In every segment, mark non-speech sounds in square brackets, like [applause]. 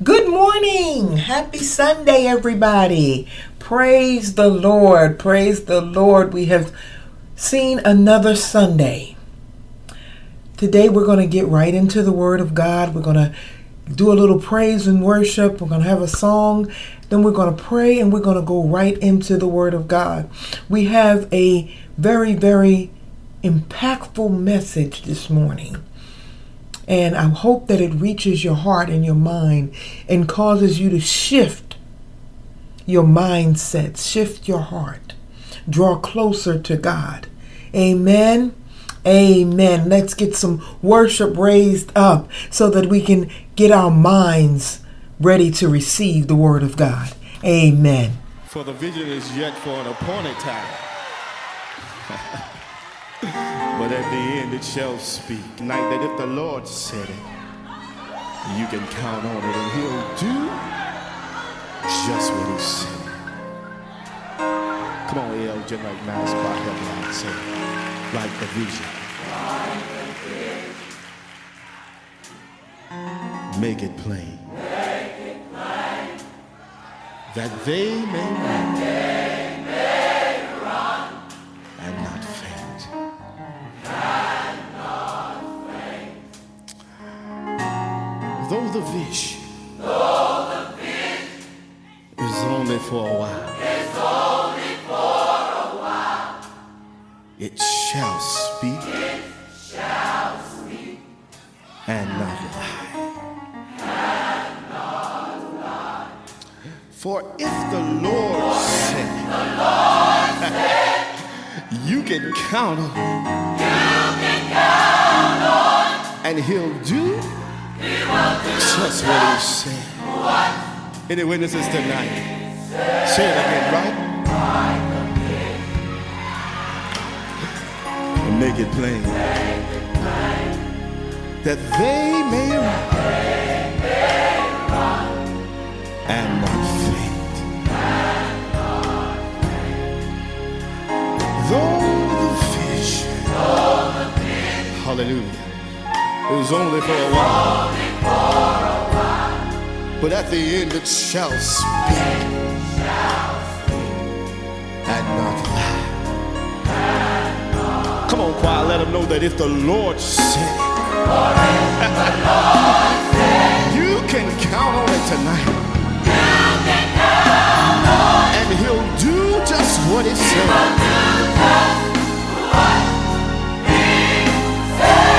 Good morning. Happy Sunday, everybody. Praise the Lord. Praise the Lord. We have seen another Sunday. Today, we're going to get right into the Word of God. We're going to do a little praise and worship. We're going to have a song. Then we're going to pray and we're going to go right into the Word of God. We have a very, very impactful message this morning. And I hope that it reaches your heart and your mind and causes you to shift your mindset, shift your heart, draw closer to God. Amen. Amen. Let's get some worship raised up so that we can get our minds ready to receive the word of God. Amen. For the vision is yet for an appointed time. [laughs] but at the end it shall speak. Night that if the Lord said it, you can count on it and he'll do just what he said. Come on, El, just like me out. Say, like the vision. Make it plain. That they may run. Though the vision is only for a while. It shall speak. And not lie. For if the Lord said, [laughs] you can count on. And he'll do just what he said. Any witnesses tonight? Say it again, right? And make it plain that they may run and not faint. Though the fish, hallelujah, is only for a while, but at the end it shall speak and not lie. Come on, choir, let them know that if the Lord said [laughs] you can count on it tonight. And he'll do just what he said.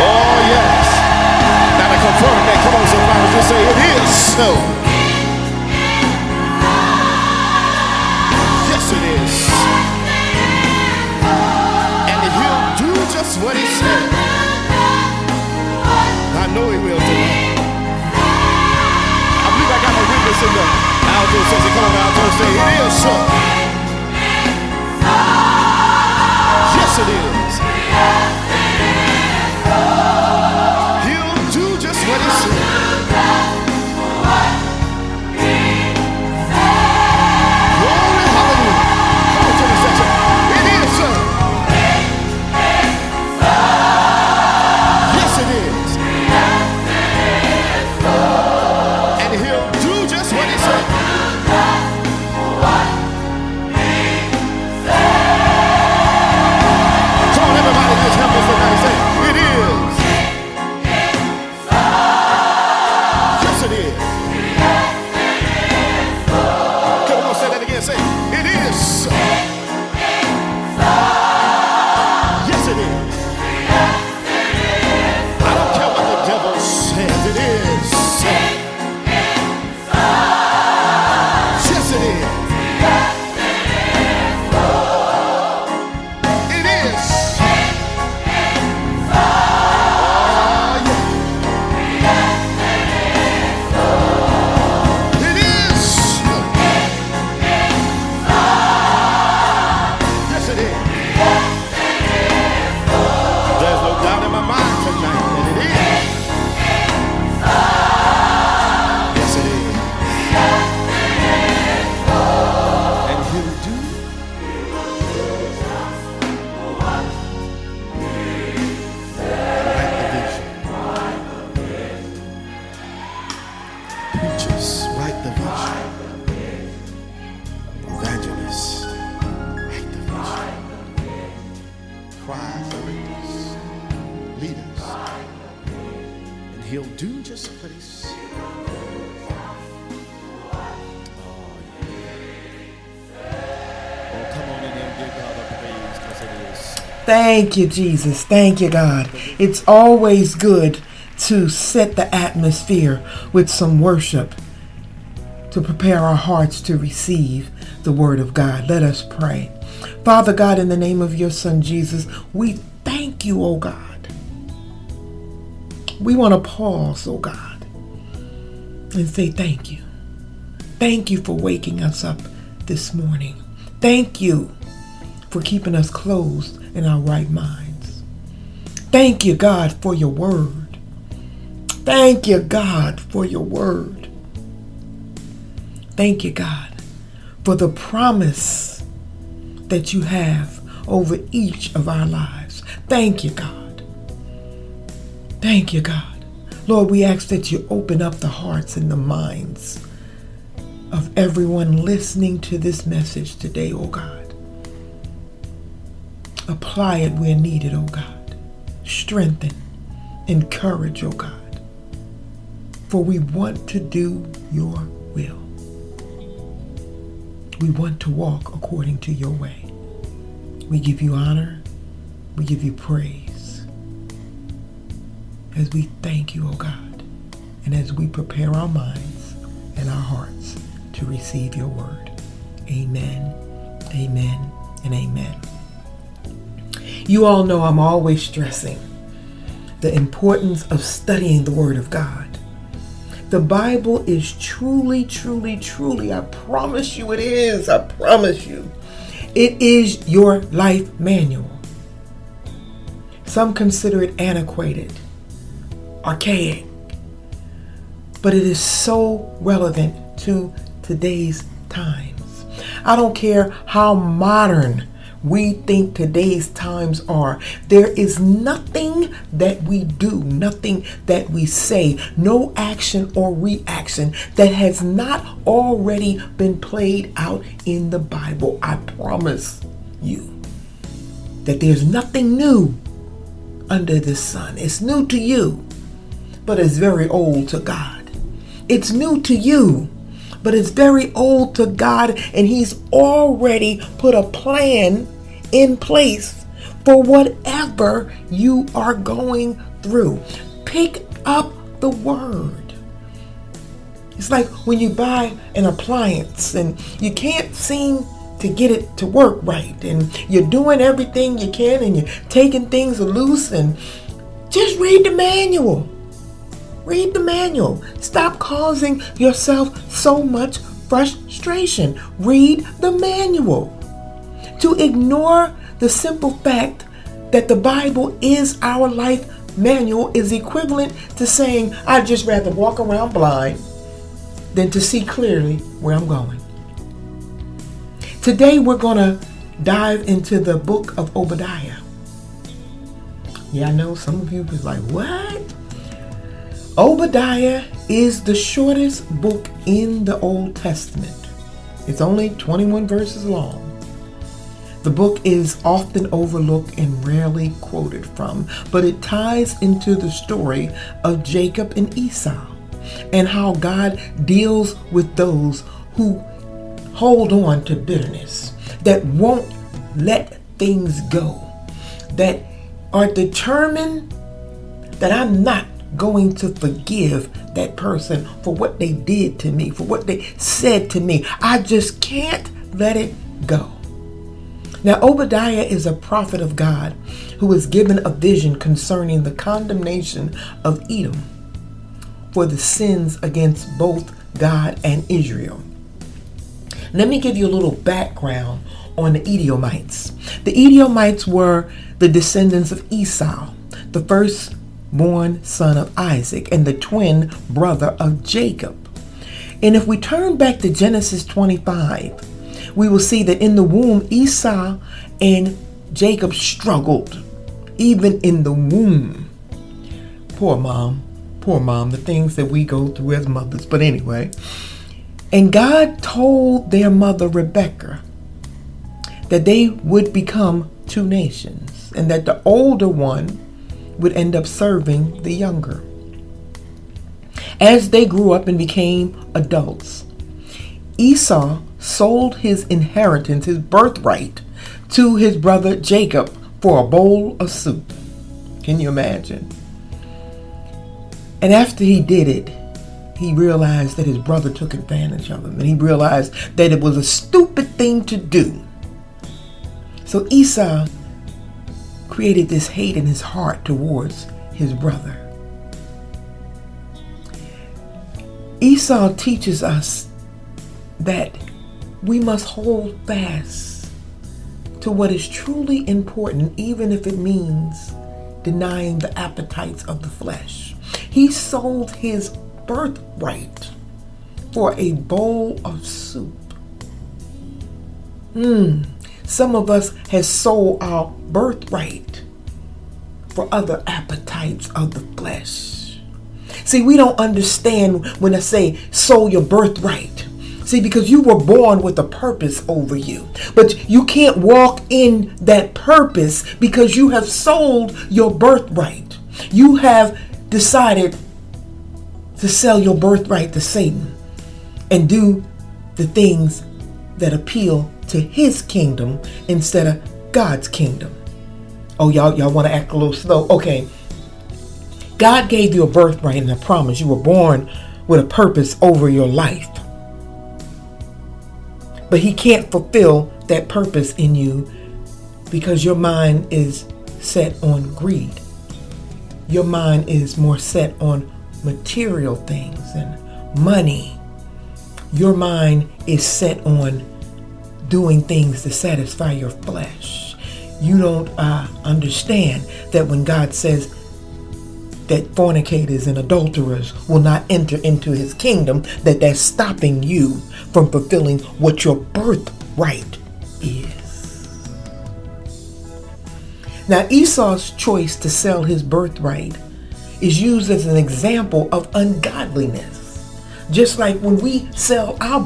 Oh, yes. Now to confirm that, come on, somebody, just say it is so. Yes, it is. And he'll do just what he said. I know he will tonight. I believe I got a witness in the alto section. Come on, alto, say it is so. He said. Oh. Oh, praise. Thank you, Jesus. Thank you, God. It's always good to set the atmosphere with some worship to prepare our hearts to receive the word of God. Let us pray. Father God, in the name of your Son Jesus, we thank you, oh God. We want to pause, oh God, and say thank you. Thank you for waking us up this morning. Thank you for keeping us closed in our right minds. Thank you, God, for your word. Thank you, God, for your word. Thank you, God, for the promise that you have over each of our lives. Thank you, God. Thank you, God. Lord, we ask that you open up the hearts and the minds of everyone listening to this message today, oh God. Apply it where needed, oh God. Strengthen, encourage, oh God. For we want to do your will. We want to walk according to your way. We give you honor. We give you praise. As we thank you, oh God, and as we prepare our minds and our hearts to receive your word. Amen, amen, and amen. You all know I'm always stressing the importance of studying the Word of God. The Bible is truly, truly, truly, I promise you it is, I promise you, it is your life manual. Some consider it antiquated, archaic, but it is so relevant to today's times. I don't care how modern we think today's times are. There is nothing that we do, nothing that we say, no action or reaction that has not already been played out in the Bible. I promise you that there's nothing new under the sun. It's new to you, but it's very old to God. It's new to you but it's very old to God, and He's already put a plan in place for whatever you are going through. Pick up the word. It's like when you buy an appliance and you can't seem to get it to work right, and you're doing everything you can and you're taking things loose, and just read the manual. Read the manual. Stop causing yourself so much frustration. Read the manual. To ignore the simple fact that the Bible is our life manual is equivalent to saying, I'd just rather walk around blind than to see clearly where I'm going. Today we're going to dive into the book of Obadiah. Yeah, I know some of you was like, what? Obadiah is the shortest book in the Old Testament. It's only 21 verses long. The book is often overlooked and rarely quoted from, but it ties into the story of Jacob and Esau and how God deals with those who hold on to bitterness, that won't let things go, that are determined that I'm not going to forgive that person for what they did to me, for what they said to me. I just can't let it go. Now, Obadiah is a prophet of God who was given a vision concerning the condemnation of Edom for the sins against both God and Israel. Let me give you a little background on the Edomites. The Edomites were the descendants of Esau, the firstborn son of Isaac and the twin brother of Jacob. And if we turn back to Genesis 25, we will see that in the womb, Esau and Jacob struggled, even in the womb. Poor mom. Poor mom, the things that we go through as mothers. But anyway, and God told their mother Rebecca that they would become two nations and that the older one would end up serving the younger. As they grew up and became adults, Esau sold his inheritance, his birthright, to his brother Jacob for a bowl of soup. Can you imagine? And after he did it, he realized that his brother took advantage of him and he realized that it was a stupid thing to do. So Esau created this hate in his heart towards his brother. Esau teaches us that we must hold fast to what is truly important, even if it means denying the appetites of the flesh. He sold his birthright for a bowl of soup. Hmm. Some of us has sold our birthright for other appetites of the flesh. See, we don't understand when I say sold your birthright. See, because you were born with a purpose over you. But you can't walk in that purpose because you have sold your birthright. You have decided to sell your birthright to Satan and do the things that appeal to his kingdom instead of God's kingdom. Oh, y'all, y'all want to act a little slow? Okay. God gave you a birthright and a promise. You were born with a purpose over your life but he can't fulfill that purpose in you because your mind is set on greed. Your mind is more set on material things and money. Your mind is set on doing things to satisfy your flesh. You don't uh, understand that when God says that fornicators and adulterers will not enter into his kingdom, that that's stopping you from fulfilling what your birthright is. Now, Esau's choice to sell his birthright is used as an example of ungodliness. Just like when we sell our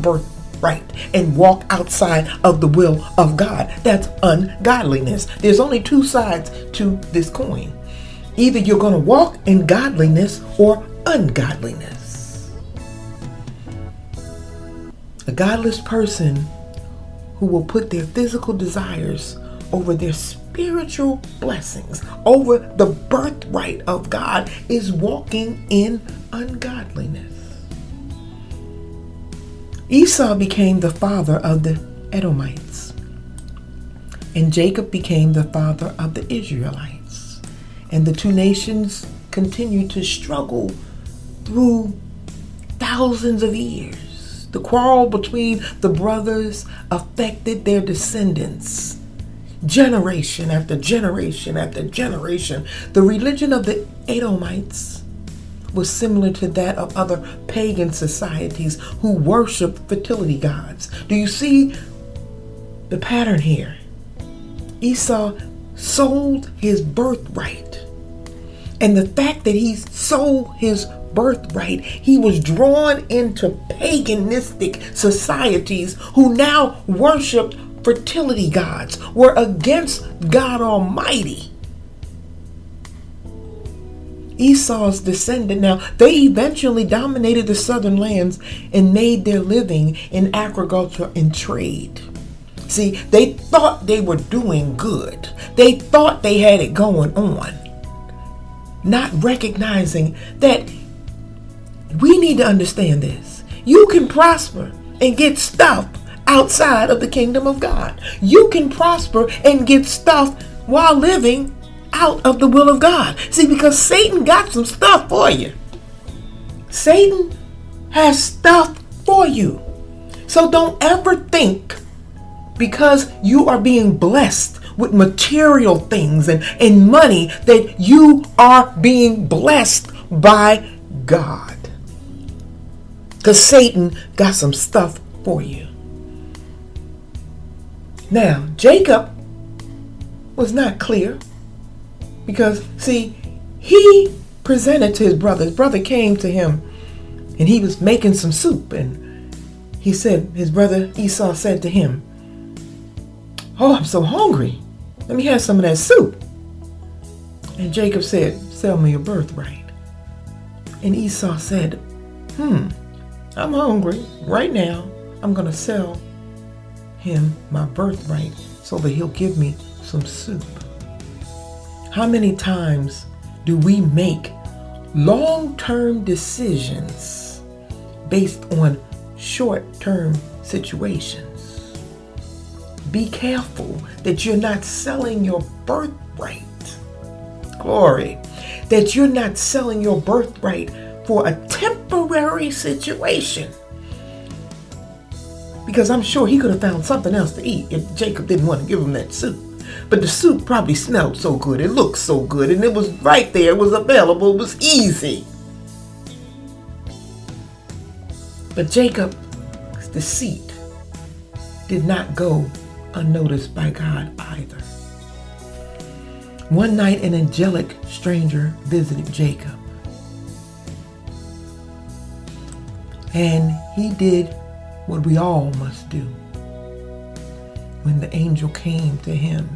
birthright and walk outside of the will of God, that's ungodliness. There's only two sides to this coin. Either you're going to walk in godliness or ungodliness. A godless person who will put their physical desires over their spiritual blessings, over the birthright of God, is walking in ungodliness. Esau became the father of the Edomites, and Jacob became the father of the Israelites and the two nations continued to struggle through thousands of years. The quarrel between the brothers affected their descendants. Generation after generation after generation. The religion of the Edomites was similar to that of other pagan societies who worship fertility gods. Do you see the pattern here? Esau sold his birthright and the fact that he sold his birthright, he was drawn into paganistic societies who now worshiped fertility gods, were against God Almighty. Esau's descendant now, they eventually dominated the southern lands and made their living in agriculture and trade. See, they thought they were doing good. They thought they had it going on not recognizing that we need to understand this. You can prosper and get stuff outside of the kingdom of God. You can prosper and get stuff while living out of the will of God. See, because Satan got some stuff for you. Satan has stuff for you. So don't ever think because you are being blessed with material things and, and money that you are being blessed by God. Because Satan got some stuff for you. Now, Jacob was not clear because, see, he presented to his brother. His brother came to him and he was making some soup. And he said, his brother Esau said to him, Oh, I'm so hungry. Let me have some of that soup. And Jacob said, Sell me your birthright. And Esau said, Hmm, I'm hungry. Right now, I'm going to sell him my birthright so that he'll give me some soup. How many times do we make long term decisions based on short term situations? Be careful that you're not selling your birthright. Glory. That you're not selling your birthright for a temporary situation. Because I'm sure he could have found something else to eat if Jacob didn't want to give him that soup. But the soup probably smelled so good, it looked so good, and it was right there, it was available, it was easy. But Jacob's deceit did not go unnoticed by God either. One night, an angelic stranger visited Jacob. And he did what we all must do. When the angel came to him,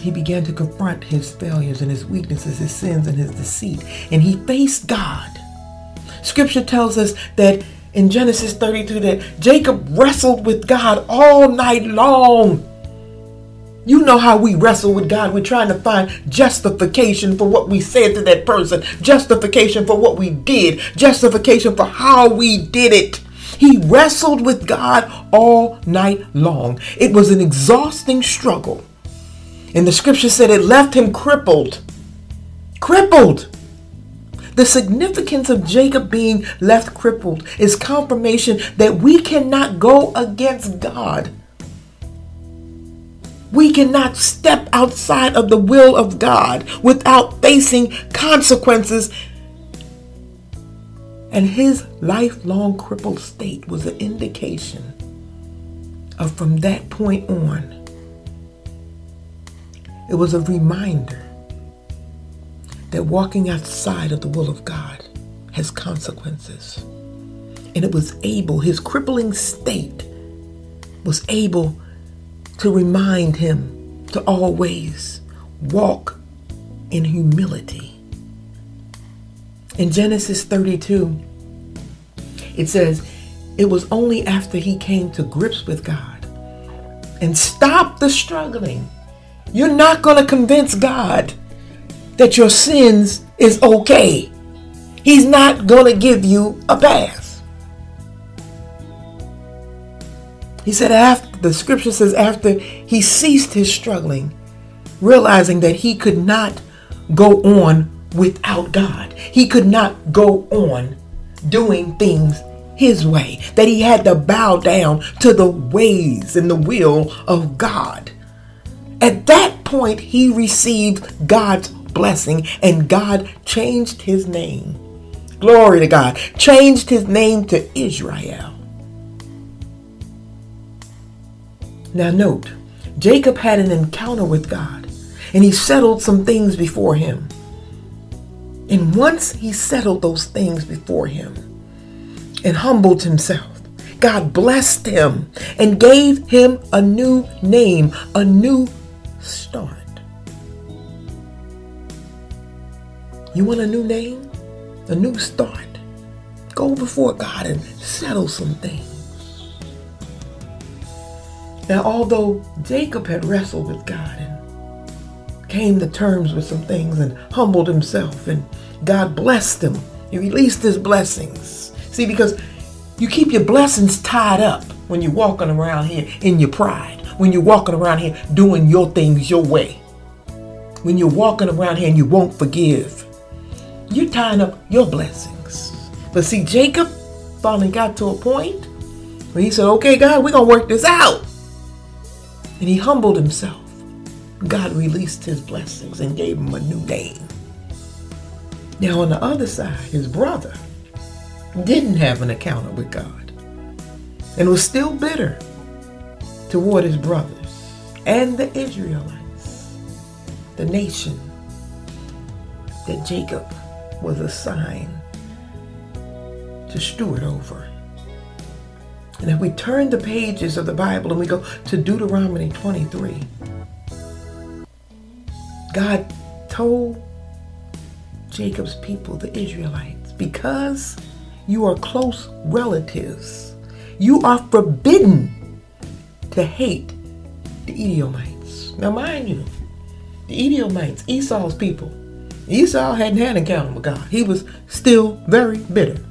he began to confront his failures and his weaknesses, his sins and his deceit. And he faced God. Scripture tells us that in Genesis 32 that Jacob wrestled with God all night long. You know how we wrestle with God. We're trying to find justification for what we said to that person, justification for what we did, justification for how we did it. He wrestled with God all night long. It was an exhausting struggle. And the scripture said it left him crippled. Crippled. The significance of Jacob being left crippled is confirmation that we cannot go against God. We cannot step outside of the will of God without facing consequences. And his lifelong crippled state was an indication of from that point on, it was a reminder that walking outside of the will of God has consequences. And it was able, his crippling state was able to remind him to always walk in humility. In Genesis 32, it says, it was only after he came to grips with God and stopped the struggling. You're not going to convince God that your sins is okay. He's not going to give you a pass. He said, after the scripture says, after he ceased his struggling, realizing that he could not go on without God, he could not go on doing things his way, that he had to bow down to the ways and the will of God. At that point, he received God's blessing, and God changed his name. Glory to God. Changed his name to Israel. Now, note, Jacob had an encounter with God, and he settled some things before him. And once he settled those things before him and humbled himself, God blessed him and gave him a new name, a new start. You want a new name? A new start? Go before God and settle some things. Now, although Jacob had wrestled with God came to terms with some things and humbled himself, and God blessed him, he released his blessings. See, because you keep your blessings tied up when you're walking around here in your pride, when you're walking around here doing your things your way, when you're walking around here and you won't forgive you're tying up your blessings. But see, Jacob finally got to a point where he said, Okay, God, we're going to work this out. And he humbled himself. God released his blessings and gave him a new name. Now, on the other side, his brother didn't have an encounter with God and was still bitter toward his brothers and the Israelites, the nation that Jacob was assigned to steward over. And if we turn the pages of the Bible and we go to Deuteronomy 23, God told Jacob's people, the Israelites, because you are close relatives, you are forbidden to hate the Edomites. Now, mind you, the Edomites, Esau's people, Esau hadn't had an encounter with God. He was still very bitter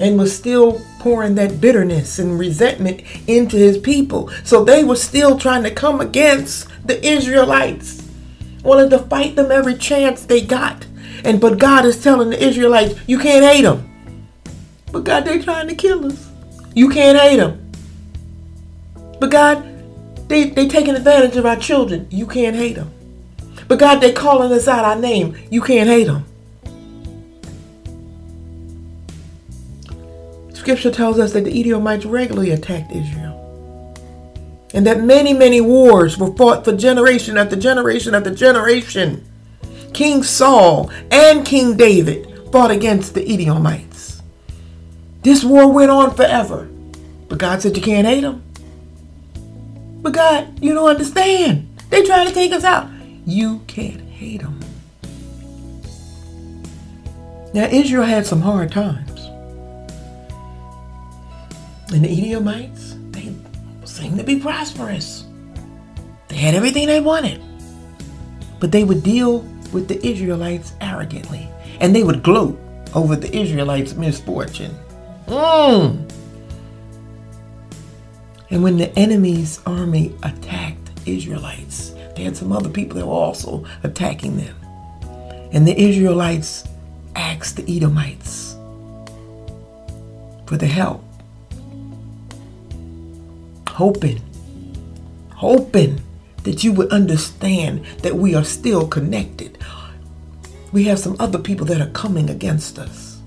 and was still pouring that bitterness and resentment into his people. So they were still trying to come against the Israelites, wanted to fight them every chance they got. And but God is telling the Israelites, you can't hate them. But God, they're trying to kill us. You can't hate them. But God, they they taking advantage of our children. You can't hate them. But God, they calling us out our name. You can't hate them. Scripture tells us that the Edomites regularly attacked Israel. And that many, many wars were fought for generation after generation after generation. King Saul and King David fought against the Edomites. This war went on forever. But God said you can't hate them. But God, you don't understand. They're trying to take us out. You can't hate them. Now Israel had some hard times. And the Edomites, seemed to be prosperous. They had everything they wanted. But they would deal with the Israelites arrogantly. And they would gloat over the Israelites' misfortune. Mm. And when the enemy's army attacked Israelites, they had some other people that were also attacking them. And the Israelites asked the Edomites for the help hoping, hoping that you would understand that we are still connected. We have some other people that are coming against us.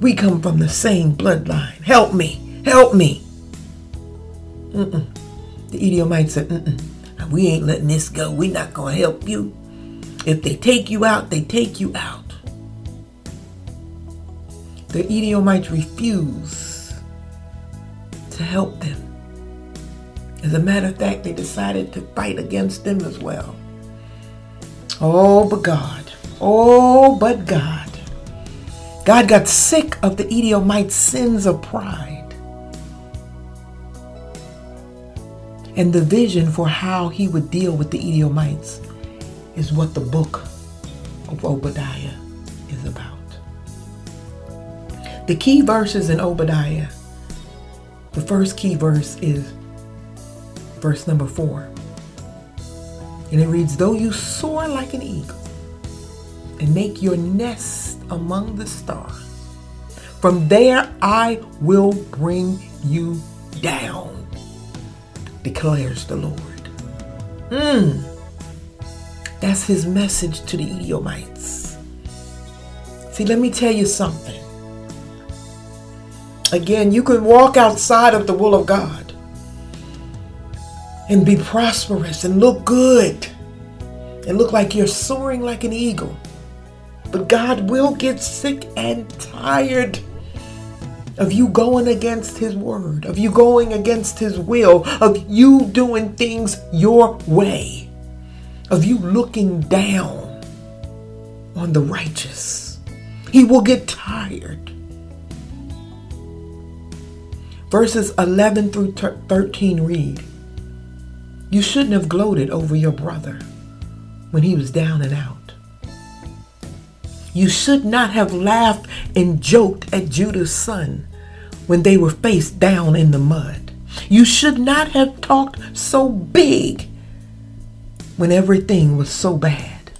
We come from the same bloodline. Help me, help me. Mm-mm. The Edomites said, Mm-mm. we ain't letting this go. We're not going to help you. If they take you out, they take you out. The Edomites refuse to help them. As a matter of fact, they decided to fight against them as well. Oh, but God. Oh, but God. God got sick of the Edomites' sins of pride. And the vision for how he would deal with the Edomites is what the book of Obadiah is about. The key verses in Obadiah the first key verse is verse number four. And it reads, Though you soar like an eagle and make your nest among the stars, from there I will bring you down, declares the Lord. Hmm. That's his message to the Edomites. See, let me tell you something. Again, you can walk outside of the will of God and be prosperous and look good and look like you're soaring like an eagle. But God will get sick and tired of you going against His word, of you going against His will, of you doing things your way, of you looking down on the righteous. He will get tired Verses 11 through 13 read You shouldn't have gloated over your brother when he was down and out. You should not have laughed and joked at Judah's son when they were face down in the mud. You should not have talked so big when everything was so bad.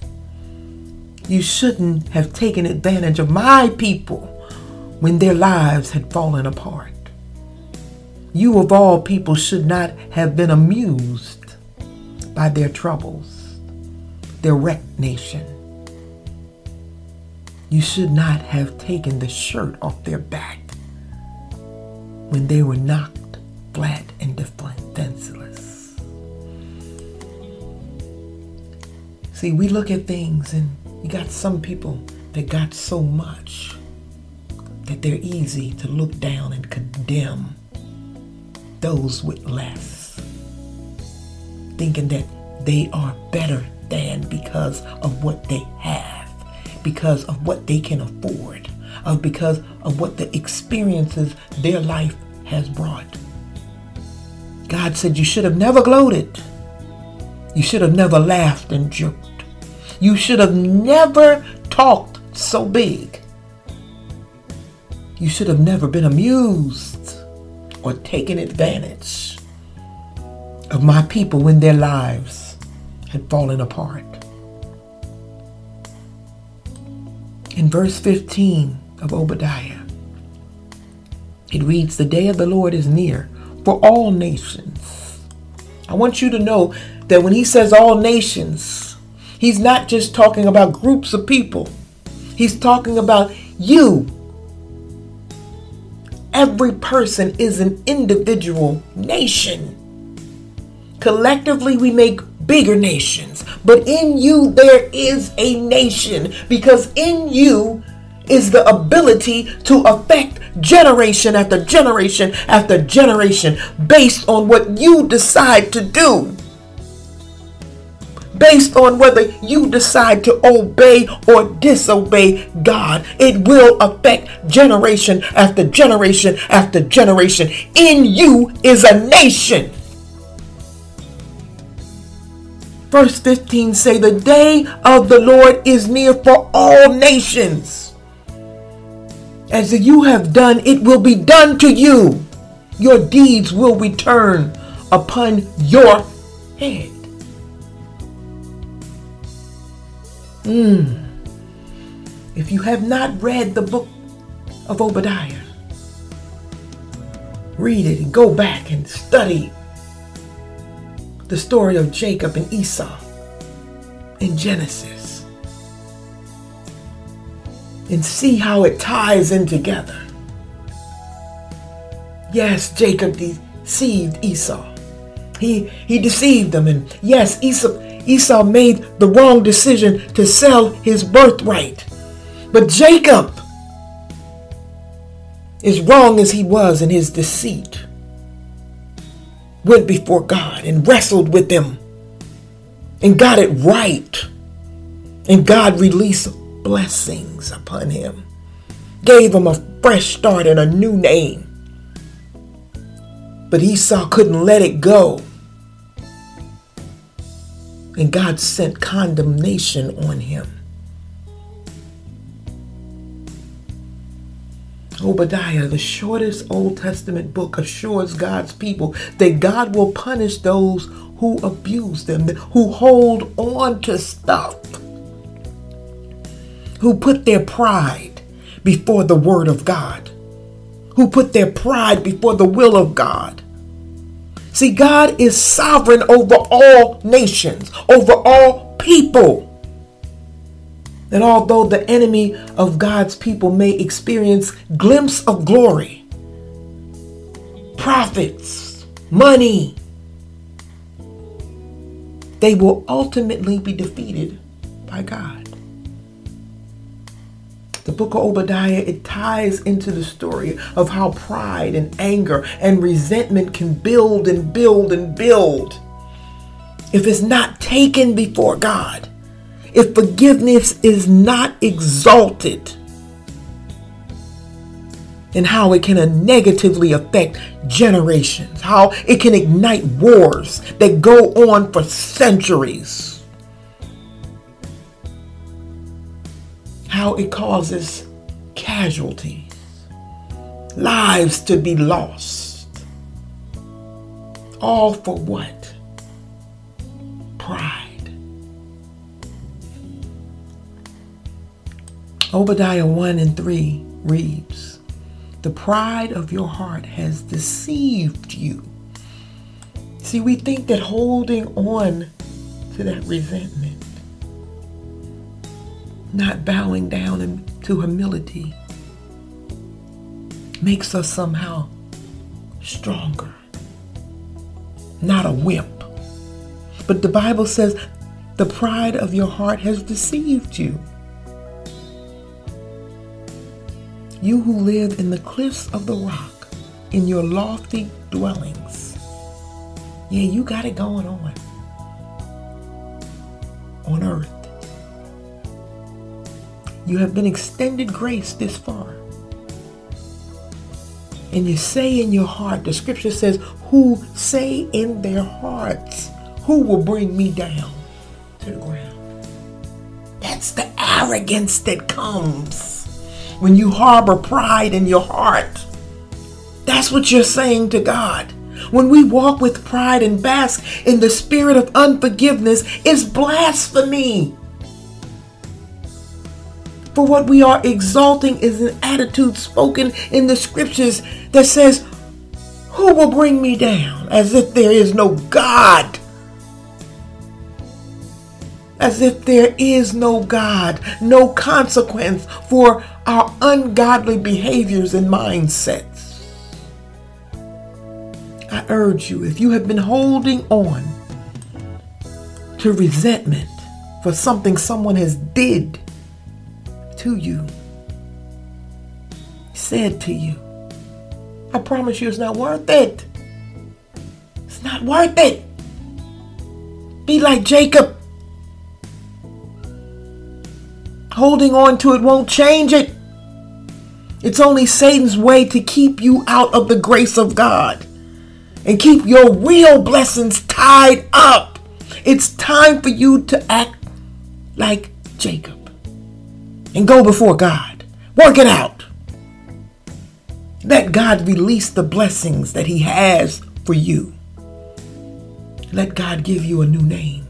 You shouldn't have taken advantage of my people when their lives had fallen apart. You of all people should not have been amused by their troubles, their wrecked nation. You should not have taken the shirt off their back when they were knocked flat and defenseless. See, we look at things and You got some people that got so much that they're easy to look down and condemn those with less, thinking that they are better than because of what they have, because of what they can afford, of because of what the experiences their life has brought. God said you should have never gloated. You should have never laughed and joked. You should have never talked so big. You should have never been amused or taken advantage of my people when their lives had fallen apart. In verse 15 of Obadiah, it reads, The day of the Lord is near for all nations. I want you to know that when he says all nations, he's not just talking about groups of people, he's talking about you. Every person is an individual nation. Collectively, we make bigger nations, but in you, there is a nation because in you is the ability to affect generation after generation after generation based on what you decide to do. Based on whether you decide to obey or disobey God, it will affect generation after generation after generation. In you is a nation. Verse 15 say the day of the Lord is near for all nations as you have done, it will be done to you. Your deeds will return upon your head. Mm. If you have not read the book of Obadiah, read it and go back and study the story of Jacob and Esau in Genesis and see how it ties in together. Yes, Jacob deceived Esau. He he deceived them, and yes, Esau Esau made the wrong decision to sell his birthright. But Jacob, as wrong as he was in his deceit, went before God and wrestled with him and got it right. And God released blessings upon him, gave him a fresh start and a new name. But Esau couldn't let it go. And God sent condemnation on him. Obadiah, the shortest Old Testament book, assures God's people that God will punish those who abuse them, who hold on to stuff who put their pride before the word of God, who put their pride before the will of God. See, God is sovereign over all nations, over all people. And although the enemy of God's people may experience glimpse of glory, profits, money, they will ultimately be defeated by God the book of Obadiah, it ties into the story of how pride and anger and resentment can build and build and build. If it's not taken before God, if forgiveness is not exalted, and how it can negatively affect generations, how it can ignite wars that go on for centuries. How it causes casualties, lives to be lost. All for what? Pride. Obadiah 1 and 3 reads, The pride of your heart has deceived you. See, we think that holding on to that resentment not bowing down and to humility makes us somehow stronger, not a wimp. But the Bible says the pride of your heart has deceived you. You who live in the cliffs of the rock, in your lofty dwellings. Yeah, you got it going on on earth. You have been extended grace this far. And you say in your heart, the scripture says, who say in their hearts, who will bring me down to the ground? That's the arrogance that comes when you harbor pride in your heart. That's what you're saying to God. When we walk with pride and bask in the spirit of unforgiveness, it's blasphemy. For what we are exalting is an attitude spoken in the scriptures that says, Who will bring me down? As if there is no God. As if there is no God, no consequence for our ungodly behaviors and mindsets. I urge you, if you have been holding on to resentment for something someone has did to you, said to you. I promise you it's not worth it. It's not worth it. Be like Jacob. Holding on to it won't change it. It's only Satan's way to keep you out of the grace of God and keep your real blessings tied up. It's time for you to act like Jacob and go before God. Work it out. Let God release the blessings that He has for you. Let God give you a new name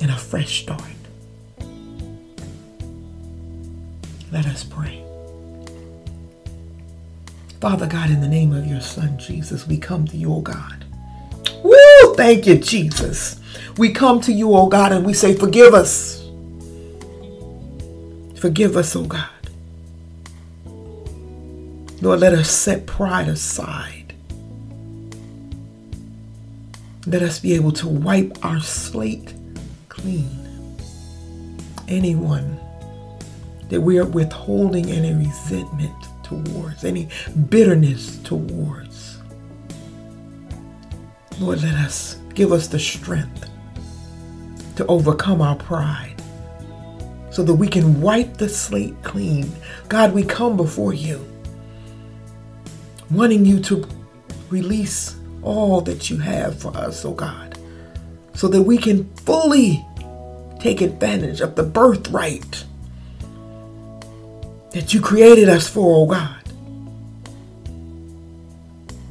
and a fresh start. Let us pray. Father God, in the name of your Son Jesus, we come to you, O God. Woo! Thank you, Jesus. We come to you, O God, and we say, Forgive us. Forgive us, O God. Lord, let us set pride aside. Let us be able to wipe our slate clean. Anyone that we are withholding any resentment towards, any bitterness towards. Lord, let us give us the strength to overcome our pride so that we can wipe the slate clean. God, we come before you, wanting you to release all that you have for us, oh God, so that we can fully take advantage of the birthright that you created us for, oh God.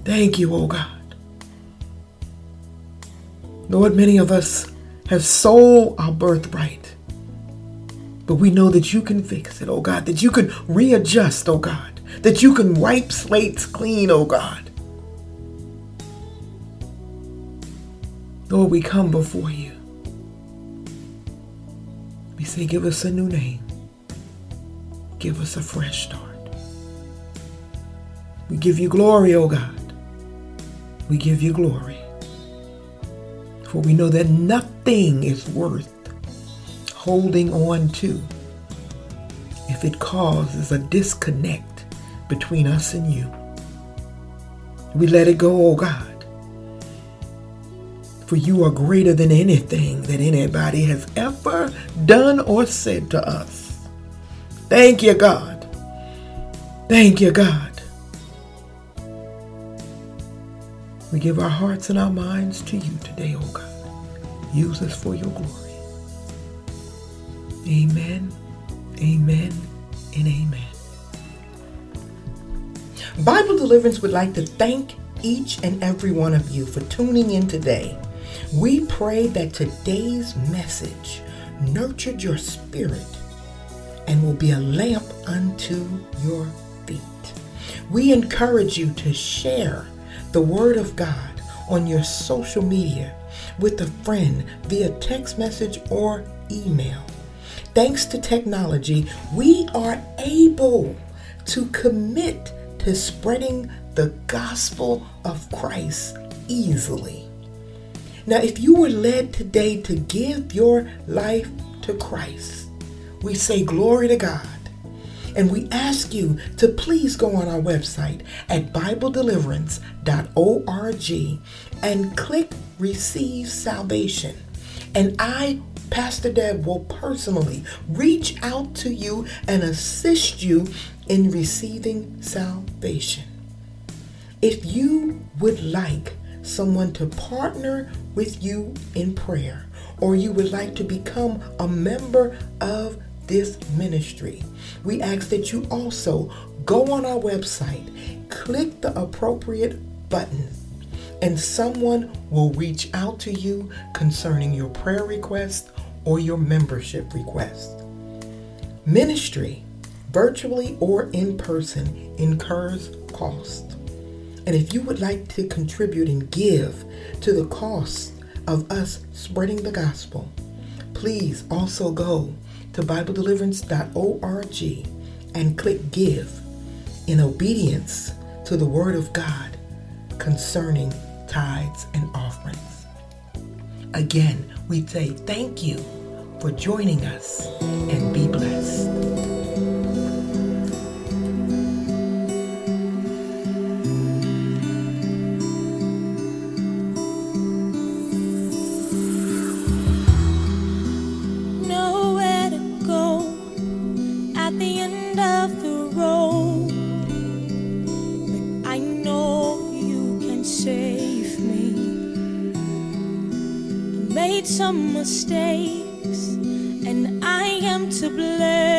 Thank you, oh God. Lord, many of us have sold our birthright but we know that you can fix it, oh God, that you can readjust, oh God, that you can wipe slates clean, oh God. Lord, we come before you. We say, give us a new name. Give us a fresh start. We give you glory, oh God. We give you glory. For we know that nothing is worth holding on to if it causes a disconnect between us and you. We let it go, oh God. For you are greater than anything that anybody has ever done or said to us. Thank you, God. Thank you, God. We give our hearts and our minds to you today, oh God. Use us for your glory. Amen, amen, and amen. Bible Deliverance would like to thank each and every one of you for tuning in today. We pray that today's message nurtured your spirit and will be a lamp unto your feet. We encourage you to share the Word of God on your social media with a friend via text message or email thanks to technology, we are able to commit to spreading the gospel of Christ easily. Now, if you were led today to give your life to Christ, we say glory to God. And we ask you to please go on our website at BibleDeliverance.org and click Receive Salvation. And I, Pastor Deb, will personally reach out to you and assist you in receiving salvation. If you would like someone to partner with you in prayer, or you would like to become a member of this ministry, we ask that you also go on our website, click the appropriate button, and someone will reach out to you concerning your prayer request or your membership request. Ministry, virtually or in person, incurs cost. And if you would like to contribute and give to the cost of us spreading the gospel, please also go to BibleDeliverance.org and click Give in obedience to the Word of God concerning tithes and offerings. Again, we say thank you for joining us and be blessed. Of the road. But I know you can save me. I made some mistakes, and I am to blame.